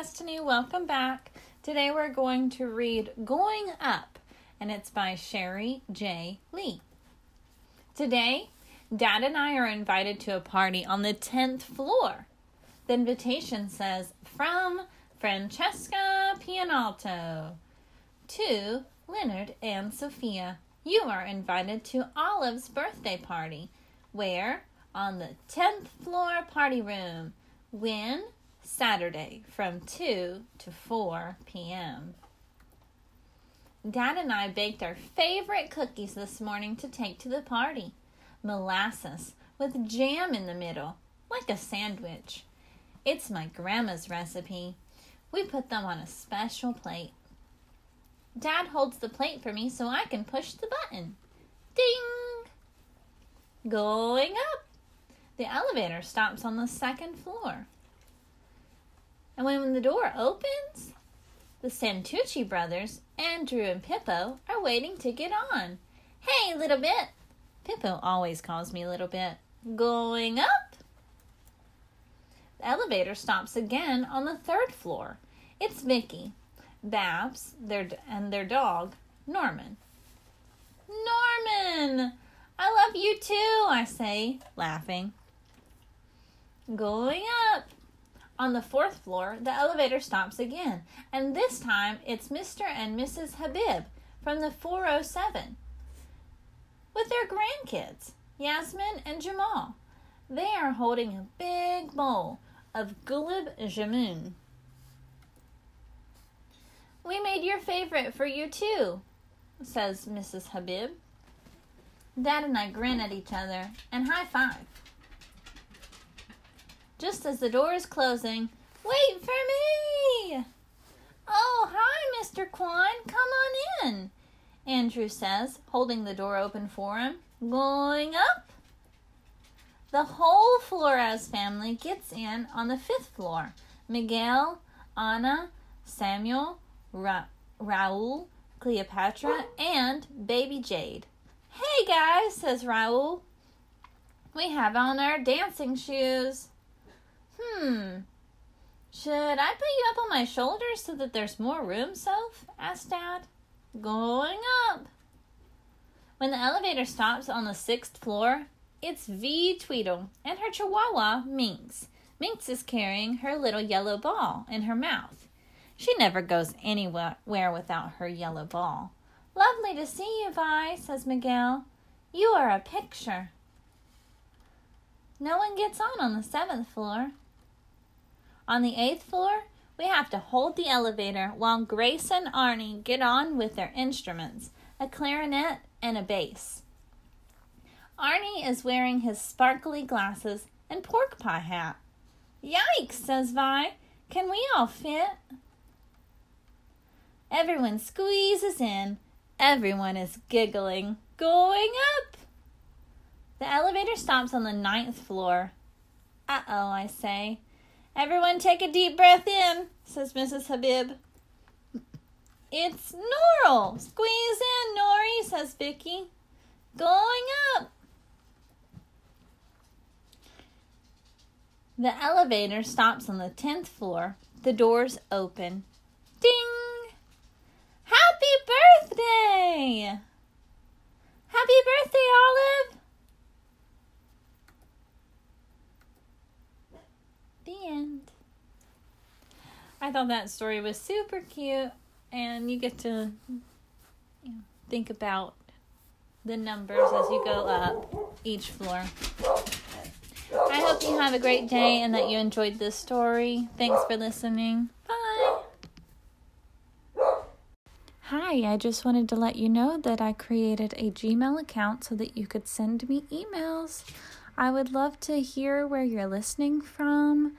Destiny. Welcome back. Today we're going to read Going Up, and it's by Sherry J. Lee. Today, Dad and I are invited to a party on the 10th floor. The invitation says, From Francesca Pianalto to Leonard and Sophia. You are invited to Olive's birthday party. Where? On the 10th floor party room. When? Saturday from 2 to 4 p.m. Dad and I baked our favorite cookies this morning to take to the party molasses with jam in the middle, like a sandwich. It's my grandma's recipe. We put them on a special plate. Dad holds the plate for me so I can push the button. Ding! Going up. The elevator stops on the second floor. When the door opens, the Santucci brothers, Andrew and Pippo, are waiting to get on. Hey, little bit. Pippo always calls me little bit. Going up. The elevator stops again on the third floor. It's Vicky, Babs, their and their dog, Norman. Norman! I love you too, I say, laughing. Going up. On the fourth floor, the elevator stops again, and this time it's Mr. and Mrs. Habib from the 407 with their grandkids, Yasmin and Jamal. They are holding a big bowl of gulab jamun. We made your favorite for you too, says Mrs. Habib. Dad and I grin at each other and high five. Just as the door is closing, wait for me! Oh, hi, Mr. Quan. Come on in, Andrew says, holding the door open for him. Going up. The whole Flores family gets in on the fifth floor. Miguel, Anna, Samuel, Ra- Raul, Cleopatra, and baby Jade. Hey guys, says Raul. We have on our dancing shoes. Hmm. Should I put you up on my shoulders so that there's more room, Soph? asked Dad. Going up. When the elevator stops on the sixth floor, it's Vi Tweedle and her chihuahua, Minx. Minx is carrying her little yellow ball in her mouth. She never goes anywhere without her yellow ball. Lovely to see you, Vi, says Miguel. You are a picture. No one gets on on the seventh floor. On the eighth floor, we have to hold the elevator while Grace and Arnie get on with their instruments a clarinet and a bass. Arnie is wearing his sparkly glasses and pork pie hat. Yikes, says Vi. Can we all fit? Everyone squeezes in. Everyone is giggling. Going up. The elevator stops on the ninth floor. Uh oh, I say. Everyone take a deep breath in, says Mrs. Habib. It's Norl. Squeeze in, Nori, says Vicky. Going up. The elevator stops on the 10th floor. The doors open. Ding! Happy birthday! Happy birthday, Olive! The end. I thought that story was super cute, and you get to you know, think about the numbers as you go up each floor. I hope you have a great day and that you enjoyed this story. Thanks for listening. Bye. Hi, I just wanted to let you know that I created a Gmail account so that you could send me emails. I would love to hear where you're listening from.